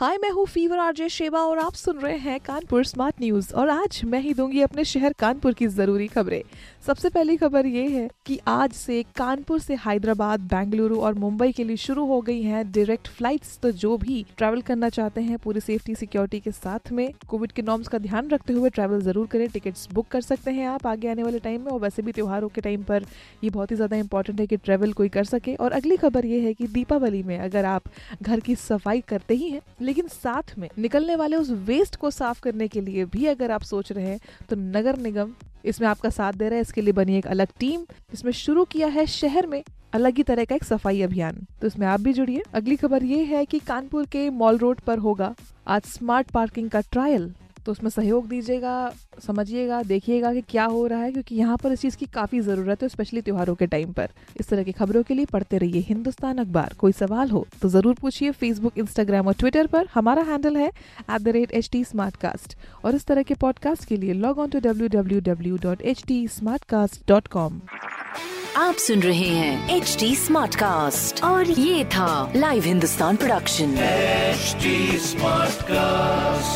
हाय, मैं हूँ fever RJ Sheba और आप सुन रहे हैं कानपुर स्मार्ट न्यूज़। और आज मैं ही दूँगी अपने शहर कानपुर की ज़रूरी खबरें। सबसे पहली खबर ये है कि आज से कानपुर से हैदराबाद, बेंगलुरु और मुंबई के लिए शुरू हो गई हैं डायरेक्ट फ्लाइट्स तो जो भी ट्रैवल करना चाहते हैं पूरी सेफ्टी सिक्योरिटी के साथ में कोविड के नॉर्म्स का ध्यान रखते हुए ट्रैवल ज़रूर करें। टिकट्स बुक कर सकते हैं आप आगे आने वाले टाइम में। और वैसे भी त्योहारों के टाइम पर ये बहुत ही ज़्यादा इंपॉर्टेंट है कि ट्रैवल कोई कर सके। और अगली खबर ये है कि दीपावली में अगर आप घर की सफ़ाई करते ही हैं लेकिन साथ में निकलने वाले उस वेस्ट को साफ़ करने के लिए भी अगर आप सोच रहे हैं तो नगर निगम इसमें आपका साथ दे रहा है। इसके लिए बनी एक अलग टीम जिसमें शुरू किया है शहर में अलग ही तरह का एक सफ़ाई अभियान। तो इसमें आप भी जुड़िए। अगली खबर ये है कि कानपुर के मॉल रोड पर होगा आज स्मार्ट पार्किंग का ट्रायल तो उसमें सहयोग दीजिएगा। समझिएगा देखिएगा कि क्या हो रहा है क्योंकि यहाँ पर इस चीज़ की काफ़ी ज़रूरत है स्पेशली त्योहारों के टाइम पर। इस तरह की खबरों के लिए पढ़ते रहिए हिंदुस्तान अखबार। कोई सवाल हो तो ज़रूर पूछिए फेसबुक इंस्टाग्राम और ट्विटर पर। हमारा हैंडल है at the rate H T और इस तरह के पॉडकास्ट के लिए log on to W W W dot H T smartcast dot com आप सुन रहे हैं एच डी स्मार्ट कास्ट और ये था live Hindustan production HD Smartcast.